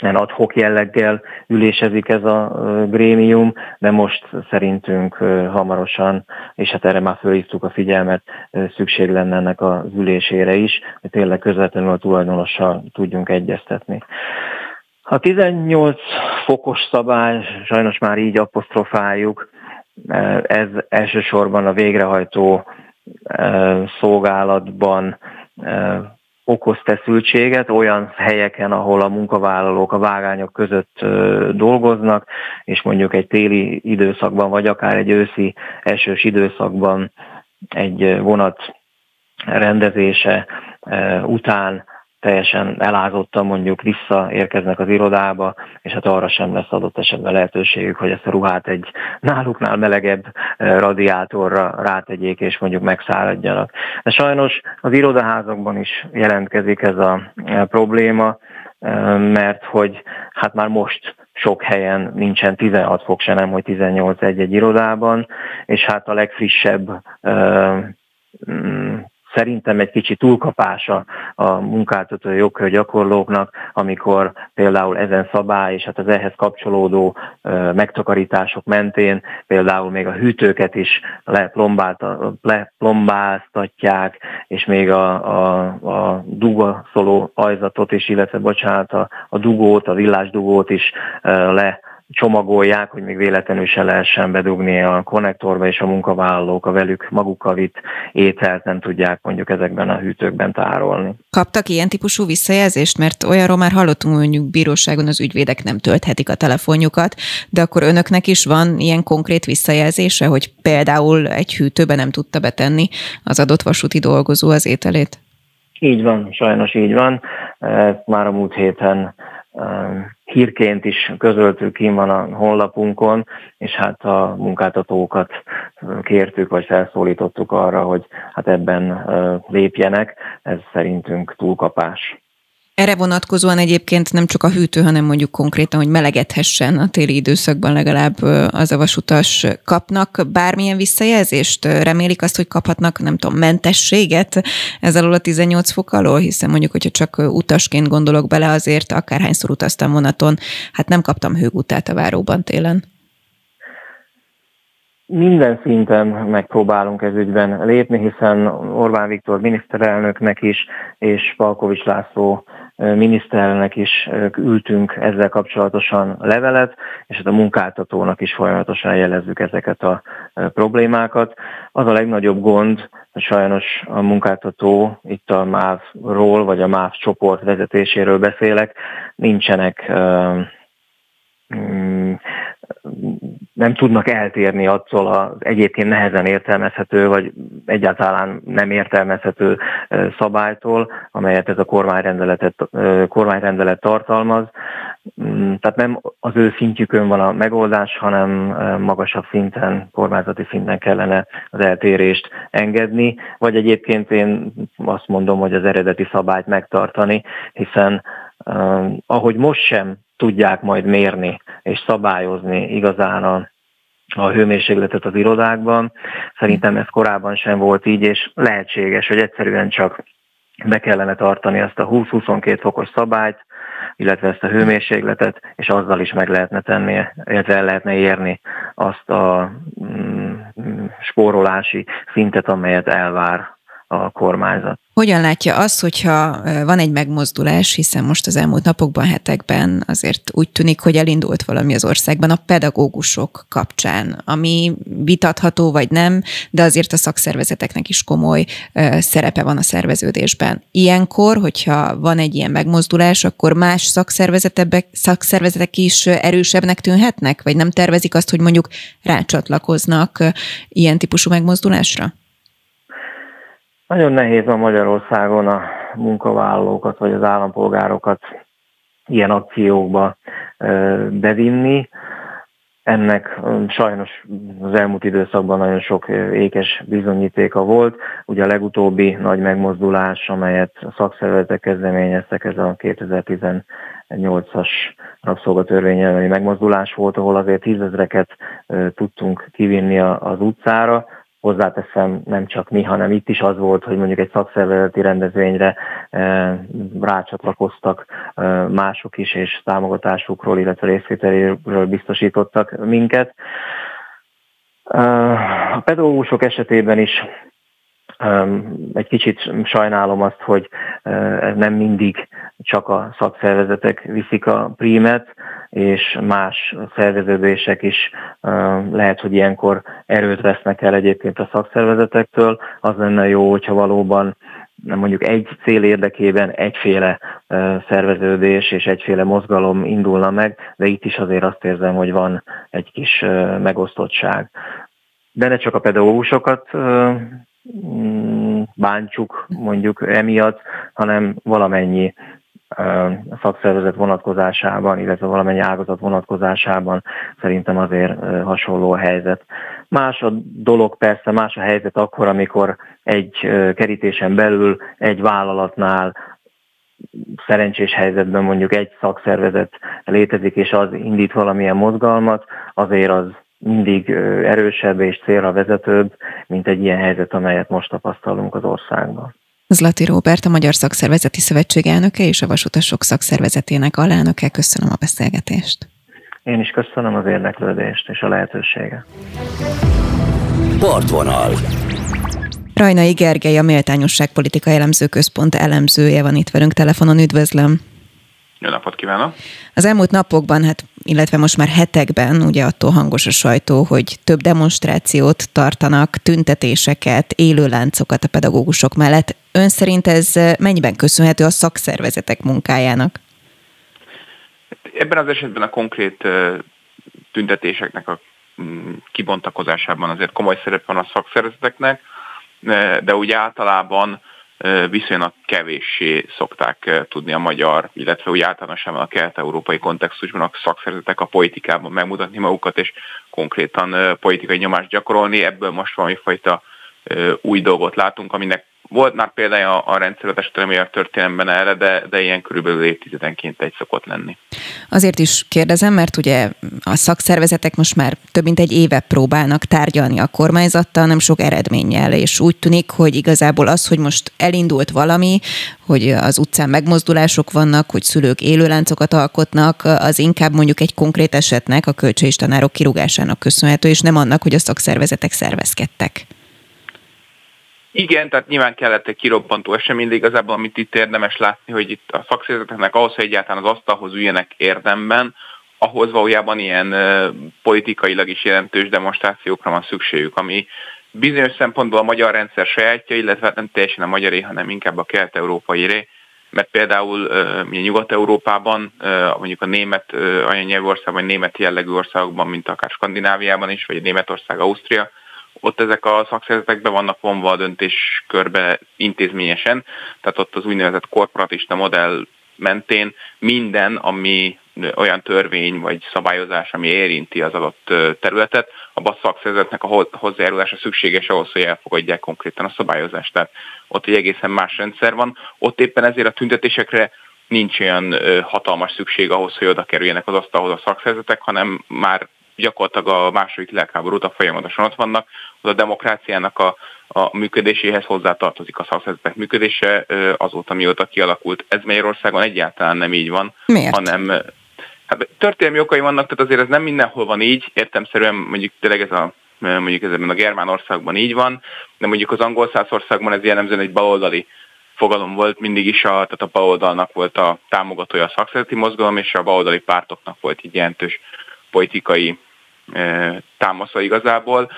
adhok jelleggel ülésezik ez a grémium, de most szerintünk hamarosan, és hát erre már fölhívtuk a figyelmet, szükség lenne ennek az ülésére is, hogy tényleg közvetlenül a tulajdonossal tudjunk egyeztetni. A 18 fokos szabály, sajnos már így apostrofáljuk, ez elsősorban a végrehajtó szolgálatban okoz feszültséget olyan helyeken, ahol a munkavállalók a vágányok között dolgoznak, és mondjuk egy téli időszakban, vagy akár egy őszi esős időszakban egy vonat rendezése után teljesen elázottan mondjuk visszaérkeznek az irodába, és hát arra sem lesz adott esetben lehetőségük, hogy ezt a ruhát egy náluknál melegebb radiátorra rátegyék, és mondjuk megszáradjanak. De sajnos az irodaházakban is jelentkezik ez a probléma, mert hogy hát már most sok helyen nincsen 16 fok se, nem hogy 18 egy-egy irodában, és hát a legfrissebb mm, szerintem egy kicsit túlkapása a munkáltató jogkör gyakorlóknak, amikor például ezen szabály és hát az ehhez kapcsolódó megtakarítások mentén például még a hűtőket is leplombáztatják, és még a, a, a dugaszoló ajzatot is, illetve bocsánat, a, a dugót, a villásdugót is le csomagolják, hogy még véletlenül se lehessen bedugni a konnektorba, és a munkavállalók a velük magukkal vitt ételt nem tudják mondjuk ezekben a hűtőkben tárolni. Kaptak ilyen típusú visszajelzést? Mert olyanról már hallottunk, mondjuk bíróságon az ügyvédek nem tölthetik a telefonjukat, de akkor önöknek is van ilyen konkrét visszajelzése, hogy például egy hűtőbe nem tudta betenni az adott vasúti dolgozó az ételét? Így van, sajnos így van. Már a múlt héten hírként is közöltük, kim van a honlapunkon, és hát a munkáltatókat kértük, vagy felszólítottuk arra, hogy hát ebben lépjenek. Ez szerintünk túlkapás. Erre vonatkozóan egyébként nem csak a hűtő, hanem mondjuk konkrétan, hogy melegedhessen a téli időszakban legalább az a vasutas kapnak bármilyen visszajelzést? Remélik azt, hogy kaphatnak, nem tudom, mentességet ez alól a 18 fok alól? Hiszen mondjuk, hogyha csak utasként gondolok bele, azért akárhányszor utaztam vonaton, hát nem kaptam hőgutát a váróban télen. Minden szinten megpróbálunk ez ügyben lépni, hiszen Orbán Viktor miniszterelnöknek is, és Palkovics László miniszternek is ültünk ezzel kapcsolatosan levelet, és hát a munkáltatónak is folyamatosan jelezzük ezeket a problémákat. Az a legnagyobb gond, hogy sajnos a munkáltató, itt a MÁV-ról, vagy a MÁV csoport vezetéséről beszélek, nincsenek mm, nem tudnak eltérni attól az egyébként nehezen értelmezhető, vagy egyáltalán nem értelmezhető szabálytól, amelyet ez a kormányrendelet, kormányrendelet tartalmaz. Mm, tehát nem az ő szintjükön van a megoldás, hanem magasabb szinten, kormányzati szinten kellene az eltérést engedni, vagy egyébként én azt mondom, hogy az eredeti szabályt megtartani, hiszen ahogy most sem tudják majd mérni és szabályozni igazán a, a hőmérsékletet az irodákban. Szerintem ez korábban sem volt így, és lehetséges, hogy egyszerűen csak be kellene tartani ezt a 20-22 fokos szabályt, illetve ezt a hőmérsékletet, és azzal is meg lehetne tenni, illetve el lehetne érni azt a mm, spórolási szintet, amelyet elvár a kormányzat. Hogyan látja azt, hogyha van egy megmozdulás, hiszen most az elmúlt napokban, hetekben azért úgy tűnik, hogy elindult valami az országban a pedagógusok kapcsán, ami vitatható vagy nem, de azért a szakszervezeteknek is komoly szerepe van a szerveződésben. Ilyenkor, hogyha van egy ilyen megmozdulás, akkor más szakszervezetek, szakszervezetek is erősebbnek tűnhetnek, vagy nem tervezik azt, hogy mondjuk rácsatlakoznak ilyen típusú megmozdulásra? Nagyon nehéz a Magyarországon a munkavállalókat vagy az állampolgárokat ilyen akciókba bevinni. Ennek sajnos az elmúlt időszakban nagyon sok ékes bizonyítéka volt. Ugye a legutóbbi nagy megmozdulás, amelyet a szakszervezetek kezdeményeztek, ez a 2018-as rabszolgatörvény megmozdulás volt, ahol azért tízezreket tudtunk kivinni az utcára, hozzáteszem, nem csak mi, hanem itt is az volt, hogy mondjuk egy szakszervezeti rendezvényre e, rácsatlakoztak e, mások is, és támogatásukról, illetve részvételéről biztosítottak minket. E, a pedagógusok esetében is egy kicsit sajnálom azt, hogy nem mindig csak a szakszervezetek viszik a prímet, és más szerveződések is lehet, hogy ilyenkor erőt vesznek el egyébként a szakszervezetektől. Az lenne jó, hogyha valóban mondjuk egy cél érdekében egyféle szerveződés és egyféle mozgalom indulna meg, de itt is azért azt érzem, hogy van egy kis megosztottság. De ne csak a pedagógusokat bántsuk mondjuk emiatt, hanem valamennyi szakszervezet vonatkozásában, illetve valamennyi ágazat vonatkozásában szerintem azért hasonló a helyzet. Más a dolog persze, más a helyzet akkor, amikor egy kerítésen belül, egy vállalatnál szerencsés helyzetben mondjuk egy szakszervezet létezik, és az indít valamilyen mozgalmat, azért az mindig erősebb és célra vezetőbb, mint egy ilyen helyzet, amelyet most tapasztalunk az országban. Zlati Róbert, a Magyar Szakszervezeti Szövetség elnöke és a Vasutasok Szakszervezetének alelnöke. Köszönöm a beszélgetést. Én is köszönöm az érdeklődést és a lehetőséget. Partvonal. Rajnai Gergely, a Méltányosság Politika Elemző Központ elemzője van itt velünk telefonon. Üdvözlöm! Jó napot kívánok! Az elmúlt napokban, hát, illetve most már hetekben ugye attól hangos a sajtó, hogy több demonstrációt tartanak, tüntetéseket, élőláncokat a pedagógusok mellett. Ön szerint ez mennyiben köszönhető a szakszervezetek munkájának? Ebben az esetben a konkrét tüntetéseknek a mm, kibontakozásában azért komoly szerep van a szakszervezeteknek, de úgy általában viszonylag kevéssé szokták tudni a magyar, illetve úgy általánosan a kelet-európai kontextusban a szakszervezetek a politikában megmutatni magukat, és konkrétan politikai nyomást gyakorolni. Ebből most valami fajta új dolgot látunk, aminek volt már példája a rendszervezetes a történelemben erre, de, de ilyen körülbelül évtizedenként egy szokott lenni. Azért is kérdezem, mert ugye a szakszervezetek most már több mint egy éve próbálnak tárgyalni a kormányzattal, nem sok eredménnyel, és úgy tűnik, hogy igazából az, hogy most elindult valami, hogy az utcán megmozdulások vannak, hogy szülők élőláncokat alkotnak, az inkább mondjuk egy konkrét esetnek, a kölcső és tanárok kirúgásának köszönhető, és nem annak, hogy a szakszervezetek szervezkedtek. Igen, tehát nyilván kellett egy kirobbantó esemény, de igazából amit itt érdemes látni, hogy itt a szakszervezeteknek ahhoz, hogy egyáltalán az asztalhoz üljenek érdemben, ahhoz valójában ilyen politikailag is jelentős demonstrációkra van szükségük, ami bizonyos szempontból a magyar rendszer sajátja, illetve hát nem teljesen a magyaré, hanem inkább a kelet-európai mert például uh, Nyugat-Európában, uh, mondjuk a német uh, anyanyelvországban, vagy német jellegű országokban, mint akár Skandináviában is, vagy Németország, Ausztria, ott ezek a szakszervezetek be vannak vonva a döntéskörbe intézményesen, tehát ott az úgynevezett korporatista modell mentén minden, ami olyan törvény vagy szabályozás, ami érinti az adott területet, abban a szakszervezetnek a hozzájárulása szükséges ahhoz, hogy elfogadják konkrétan a szabályozást. Tehát ott egy egészen más rendszer van. Ott éppen ezért a tüntetésekre nincs olyan hatalmas szükség ahhoz, hogy oda kerüljenek az asztalhoz a szakszervezetek, hanem már gyakorlatilag a második világháború óta folyamatosan ott vannak, az a demokráciának a, a működéséhez hozzátartozik a szakszervezetek működése azóta, mióta kialakult. Ez Magyarországon egyáltalán nem így van, Miért? hanem hát, történelmi okai vannak, tehát azért ez nem mindenhol van így, értemszerűen mondjuk tényleg ez a mondjuk ezben a germán országban így van, de mondjuk az angol száz országban ez jellemzően egy baloldali fogalom volt, mindig is a, tehát a baloldalnak volt a támogatója a szakszereti mozgalom, és a baloldali pártoknak volt így jelentős politikai támasza igazából.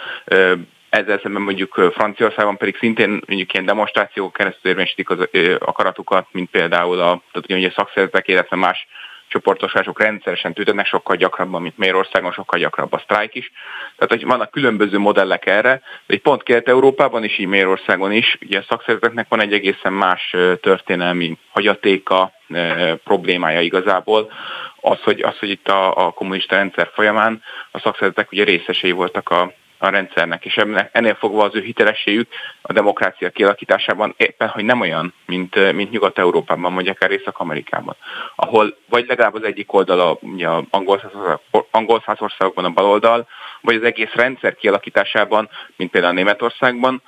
Ezzel szemben mondjuk Franciaországban pedig szintén mondjuk ilyen demonstrációk keresztül érvényesítik az akaratukat, mint például a, tehát ugye a szakszervezetek, illetve más csoportosások rendszeresen tüntetnek sokkal gyakrabban, mint Magyarországon, sokkal gyakrabb a sztrájk is. Tehát, hogy vannak különböző modellek erre, de egy pont Kelet-Európában is, így Magyarországon is, ugye a szakszervezeteknek van egy egészen más történelmi hagyatéka, problémája igazából, az, hogy, az, hogy itt a, a kommunista rendszer folyamán a szakszervezetek ugye részesei voltak a, a rendszernek, és ennél fogva az ő hitelességük a demokrácia kialakításában éppen, hogy nem olyan, mint, mint Nyugat-Európában, vagy akár Észak-Amerikában, ahol vagy legalább az egyik oldal, ugye angol száz országokban a baloldal, vagy az egész rendszer kialakításában, mint például Németországban,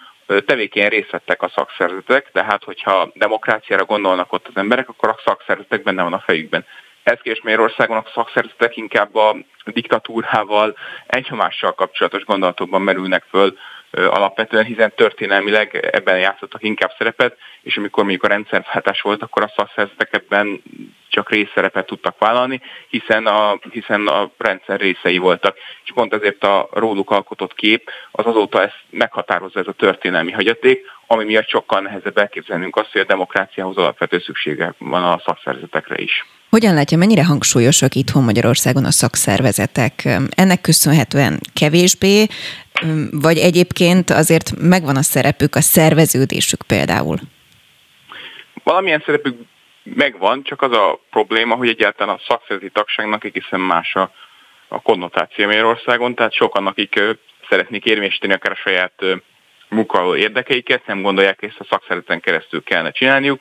tevékenyen részt vettek a szakszervezetek, de hát hogyha demokráciára gondolnak ott az emberek, akkor a szakszervezetek benne van a fejükben. Ez és Magyarországon a szakszervezetek inkább a diktatúrával, egyomással kapcsolatos gondolatokban merülnek föl alapvetően, hiszen történelmileg ebben játszottak inkább szerepet, és amikor mondjuk a rendszerváltás volt, akkor a szakszervezetek ebben csak részszerepet tudtak vállalni, hiszen a, hiszen a rendszer részei voltak. És pont ezért a róluk alkotott kép az azóta ezt meghatározza ez a történelmi hagyaték, ami miatt sokkal nehezebb elképzelnünk azt, hogy a demokráciához alapvető szüksége van a szakszervezetekre is. Hogyan látja, mennyire hangsúlyosak itthon Magyarországon a szakszervezetek? Ennek köszönhetően kevésbé, vagy egyébként azért megvan a szerepük, a szerveződésük például? valamilyen szerepük megvan, csak az a probléma, hogy egyáltalán a szakszereti tagságnak egészen más a, a konnotáció Magyarországon, tehát sokan, akik szeretnék érvényesíteni akár a saját munkavaló érdekeiket, nem gondolják, hogy ezt a szakszereten keresztül kellene csinálniuk,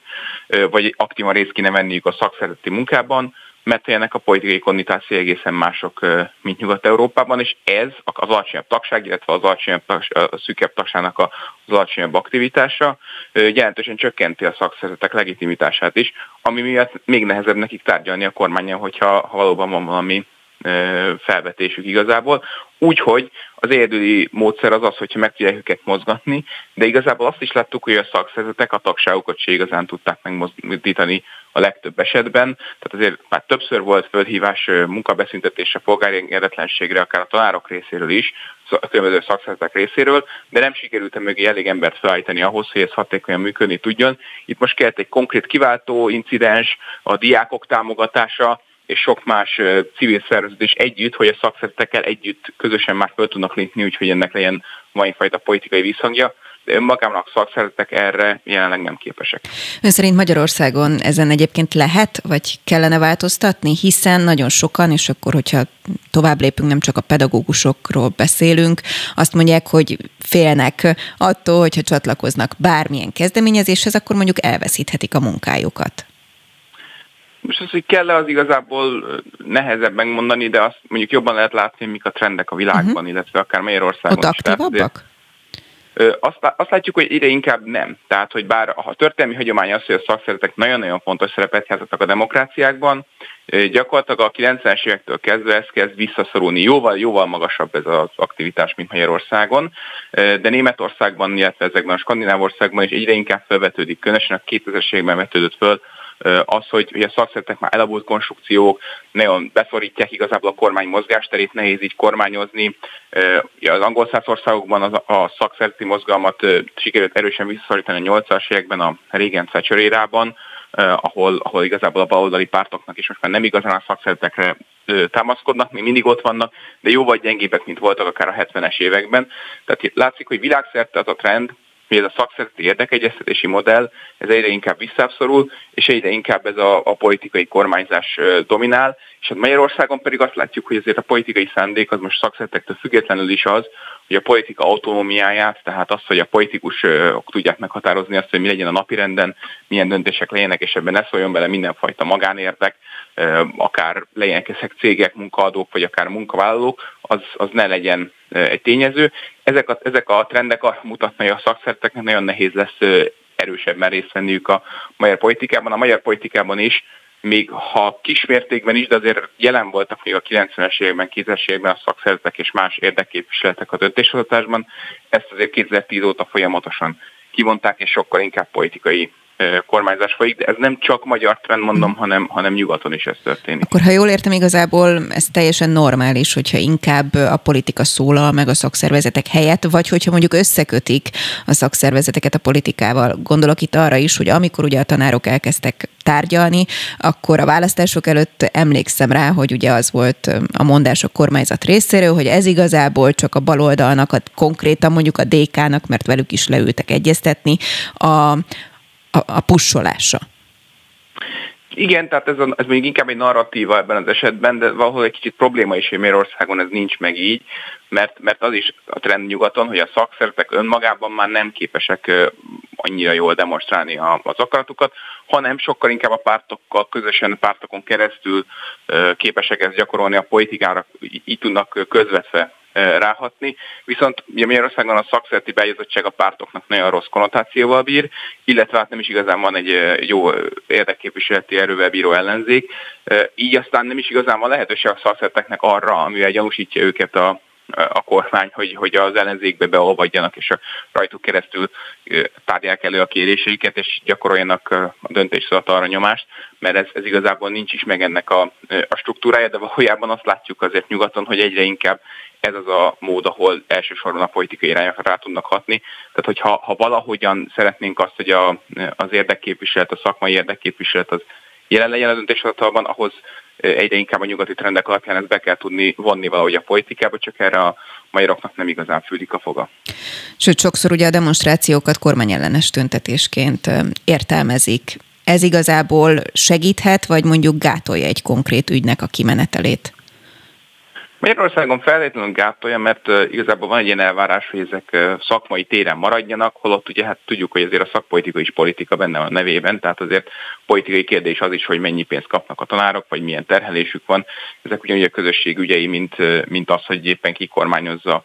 vagy aktívan részt kéne venniük a szakszereti munkában, mert ennek a politikai konnotáció egészen mások, mint Nyugat-Európában, és ez az alacsonyabb tagság, illetve az alacsonyabb a szűkebb tagságnak az alacsonyabb aktivitása jelentősen csökkenti a szakszervezetek legitimitását is, ami miatt még nehezebb nekik tárgyalni a kormányon, hogyha ha valóban van valami felvetésük igazából. Úgyhogy az egyedüli módszer az az, hogyha meg tudják őket mozgatni, de igazából azt is láttuk, hogy a szakszervezetek a tagságukat se igazán tudták megmozdítani a legtöbb esetben. Tehát azért már többször volt fölhívás munkabeszüntetésre, polgári engedetlenségre, akár a tanárok részéről is, a különböző szakszervezetek részéről, de nem sikerült mögé elég embert felállítani ahhoz, hogy ez hatékonyan működni tudjon. Itt most kellett egy konkrét kiváltó incidens, a diákok támogatása, és sok más civil szervezet együtt, hogy a szakszervezetekkel együtt közösen már föl tudnak lépni, úgyhogy ennek legyen fajta politikai visszhangja de önmagában a szakszervezetek erre jelenleg nem képesek. Ön szerint Magyarországon ezen egyébként lehet, vagy kellene változtatni, hiszen nagyon sokan, és akkor, hogyha tovább lépünk, nem csak a pedagógusokról beszélünk, azt mondják, hogy félnek attól, hogyha csatlakoznak bármilyen kezdeményezéshez, akkor mondjuk elveszíthetik a munkájukat. Most az, hogy kell-e, az igazából nehezebb megmondani, de azt mondjuk jobban lehet látni, mik a trendek a világban, uh-huh. illetve akár Magyarországon Ott aktívabbak? Azt, azt látjuk, hogy ide inkább nem. Tehát, hogy bár a történelmi hagyomány az, hogy a szakszeretek nagyon-nagyon fontos szerepet játszottak a demokráciákban, gyakorlatilag a 90-es évektől kezdve ez kezd visszaszorulni. Jóval, jóval magasabb ez az aktivitás, mint Magyarországon, de Németországban, illetve ezekben a skandináv országban is egyre inkább felvetődik. Különösen a 2000-es években vetődött föl az, hogy, hogy a szakszeretek már elavult konstrukciók, nagyon beszorítják igazából a kormány mozgásterét, nehéz így kormányozni. Az angol országokban a szakszereti mozgalmat sikerült erősen visszaszorítani a 80-as években a régen Thatcher ahol, ahol igazából a baloldali pártoknak is most már nem igazán a szakszeretekre támaszkodnak, még mindig ott vannak, de jóval gyengébbek, mint voltak akár a 70-es években. Tehát látszik, hogy világszerte az a trend, hogy ez a szakszereti érdekegyeztetési modell, ez egyre inkább visszábszorul, és egyre inkább ez a, a politikai kormányzás dominál, és hát Magyarországon pedig azt látjuk, hogy azért a politikai szándék az most szakszeretektől függetlenül is az, hogy a politika autonómiáját, tehát azt, hogy a politikusok tudják meghatározni azt, hogy mi legyen a napirenden, milyen döntések legyenek, és ebben ne szóljon bele mindenfajta magánérdek, akár legyenek cégek, munkaadók, vagy akár munkavállalók, az, az ne legyen egy tényező. Ezek a, ezek a trendek mutatnak, hogy a szakszerteknek nagyon nehéz lesz erősebben részt venniük a magyar politikában. A magyar politikában is még ha kismértékben is, de azért jelen voltak még a 90-es években, 2000-es években a szakszervezetek és más érdekképviseletek a döntéshozatásban, ezt azért 2010 óta folyamatosan kivonták, és sokkal inkább politikai kormányzás folyik, de ez nem csak magyar trend, mondom, mhm. hanem, hanem nyugaton is ez történik. Akkor ha jól értem, igazából ez teljesen normális, hogyha inkább a politika szólal meg a szakszervezetek helyett, vagy hogyha mondjuk összekötik a szakszervezeteket a politikával. Gondolok itt arra is, hogy amikor ugye a tanárok elkezdtek tárgyalni, akkor a választások előtt emlékszem rá, hogy ugye az volt a mondás a kormányzat részéről, hogy ez igazából csak a baloldalnak, a, konkrétan mondjuk a DK-nak, mert velük is leültek egyeztetni, a, a, a pussolása. Igen, tehát ez, a, ez még inkább egy narratíva ebben az esetben, de valahol egy kicsit probléma is, hogy Magyarországon ez nincs meg így, mert, mert az is a trend nyugaton, hogy a szakszervezetek önmagában már nem képesek annyira jól demonstrálni az akaratukat, hanem sokkal inkább a pártokkal, közösen a pártokon keresztül képesek ezt gyakorolni a politikára, így tudnak közvetve ráhatni, viszont ugye Magyarországon a szakszerti beállítottság a pártoknak nagyon rossz konnotációval bír, illetve hát nem is igazán van egy jó érdekképviseleti erővel bíró ellenzék, így aztán nem is igazán van lehetőség a szakszerteknek arra, amivel gyanúsítja őket a, a kormány, hogy, hogy az ellenzékbe beolvadjanak, és a rajtuk keresztül tárják elő a kéréseiket, és gyakoroljanak a arra nyomást, mert ez, ez igazából nincs is meg ennek a, a struktúrája, de valójában azt látjuk azért nyugaton, hogy egyre inkább ez az a mód, ahol elsősorban a politikai irányokra rá tudnak hatni. Tehát, hogyha ha valahogyan szeretnénk azt, hogy a, az érdekképviselet, a szakmai érdekképviselet az jelen legyen a döntéshozatalban, ahhoz egyre inkább a nyugati trendek alapján ezt be kell tudni vonni valahogy a politikába, csak erre a magyaroknak nem igazán fűdik a foga. Sőt, sokszor ugye a demonstrációkat kormányellenes tüntetésként értelmezik. ez igazából segíthet, vagy mondjuk gátolja egy konkrét ügynek a kimenetelét? Magyarországon feltétlenül gátolja, mert igazából van egy ilyen elvárás, hogy ezek szakmai téren maradjanak, holott ugye hát tudjuk, hogy azért a szakpolitika is politika benne van a nevében, tehát azért politikai kérdés az is, hogy mennyi pénzt kapnak a tanárok, vagy milyen terhelésük van. Ezek ugyanúgy a közösség ügyei, mint, mint az, hogy éppen ki kormányozza,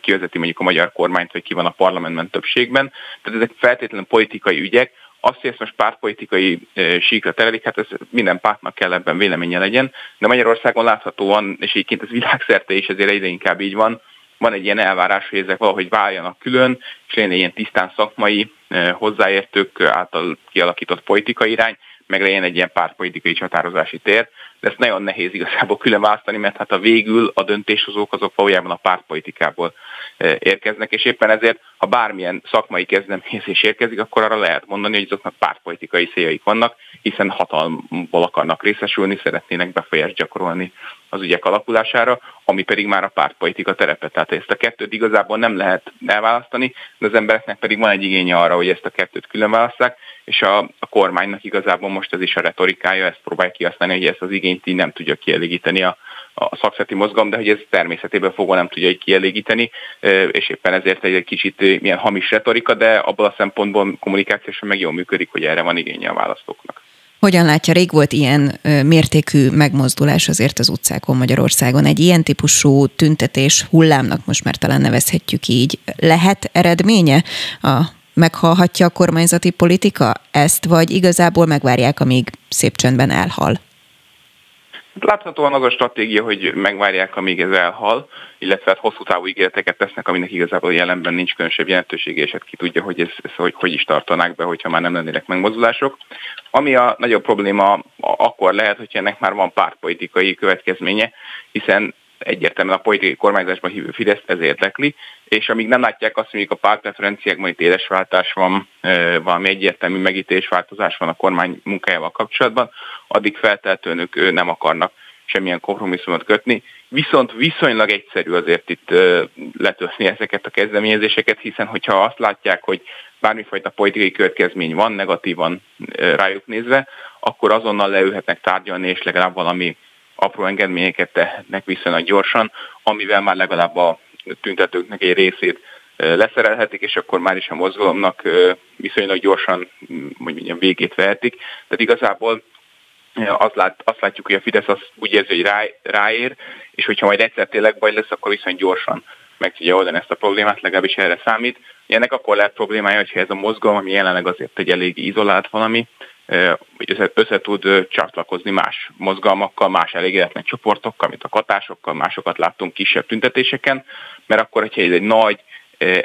kivezeti mondjuk a magyar kormányt, vagy ki van a parlamentben többségben. Tehát ezek feltétlenül politikai ügyek, azt, hogy ezt most pártpolitikai síkra terelik, hát ez minden pártnak kell ebben véleménye legyen, de Magyarországon láthatóan, és egyébként ez világszerte is ezért egyre inkább így van, van egy ilyen elvárás, hogy ezek valahogy váljanak külön, és egy ilyen tisztán szakmai, hozzáértők által kialakított politikai irány, meg legyen egy ilyen pártpolitikai csatározási tér, de ezt nagyon nehéz igazából külön választani, mert hát a végül a döntéshozók azok valójában a pártpolitikából e, érkeznek, és éppen ezért, ha bármilyen szakmai kezdeményezés érkezik, akkor arra lehet mondani, hogy azoknak pártpolitikai céljaik vannak, hiszen hatalmból akarnak részesülni, szeretnének befolyást gyakorolni az ügyek alakulására, ami pedig már a pártpolitika terepe. Tehát ezt a kettőt igazából nem lehet elválasztani, de az embereknek pedig van egy igénye arra, hogy ezt a kettőt külön választák, és a, a kormánynak igazából most ez is a retorikája, ezt próbálja kihasználni, hogy ezt az igényt így nem tudja kielégíteni a, a szakszereti mozgalom, de hogy ez természetében fogva nem tudja így kielégíteni, és éppen ezért egy, kicsit milyen hamis retorika, de abból a szempontból kommunikációsan meg jól működik, hogy erre van igénye a választóknak. Hogyan látja, rég volt ilyen mértékű megmozdulás azért az utcákon Magyarországon. Egy ilyen típusú tüntetés hullámnak most már talán nevezhetjük így. Lehet eredménye a meghallhatja a kormányzati politika ezt, vagy igazából megvárják, amíg szép csendben elhal? Láthatóan az a stratégia, hogy megvárják, amíg ez elhal, illetve hát hosszú távú ígéreteket tesznek, aminek igazából jelenben nincs különösebb jelentősége, és hát ki tudja, hogy ez, ez hogy, hogy is tartanák be, hogyha már nem lennének megmozdulások. Ami a nagyobb probléma akkor lehet, hogyha ennek már van pártpolitikai következménye, hiszen egyértelműen a politikai kormányzásban hívő Fidesz ez érdekli, és amíg nem látják azt, hogy a pártpreferenciákban itt édesváltás van, valami egyértelmű megítélésváltozás van a kormány munkájával kapcsolatban, addig felteltően ők nem akarnak semmilyen kompromisszumot kötni. Viszont viszonylag egyszerű azért itt letöltni ezeket a kezdeményezéseket, hiszen hogyha azt látják, hogy bármifajta politikai következmény van, negatívan rájuk nézve, akkor azonnal leülhetnek tárgyalni, és legalább valami apró engedményeket tehetnek viszonylag gyorsan, amivel már legalább a tüntetőknek egy részét leszerelhetik, és akkor már is a mozgalomnak viszonylag gyorsan, hogy mondjam, végét vehetik. Tehát igazából azt, lát, azt látjuk, hogy a Fidesz azt úgy érzi, hogy rá, ráér, és hogyha majd egyszer tényleg baj lesz, akkor viszonylag gyorsan meg tudja oldani ezt a problémát, legalábbis erre számít. Ennek akkor lehet problémája, hogyha ez a mozgalom, ami jelenleg azért egy elég izolált valami, össze, tud csatlakozni más mozgalmakkal, más elégedetlen csoportokkal, mint a katásokkal, másokat láttunk kisebb tüntetéseken, mert akkor, hogyha ez egy nagy,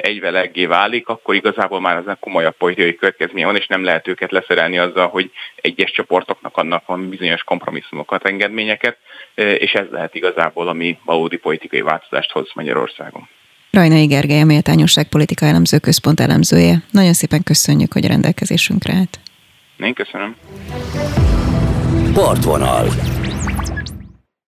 egyveleggé válik, akkor igazából már ezen komolyabb politikai következménye van, és nem lehet őket leszerelni azzal, hogy egyes csoportoknak adnak van bizonyos kompromisszumokat, engedményeket, és ez lehet igazából, ami valódi politikai változást hoz Magyarországon. Rajnai Gergely, a Méltányosság Politika Elemző Központ elemzője. Nagyon szépen köszönjük, hogy rendelkezésünkre állt. Én köszönöm. Partvonal.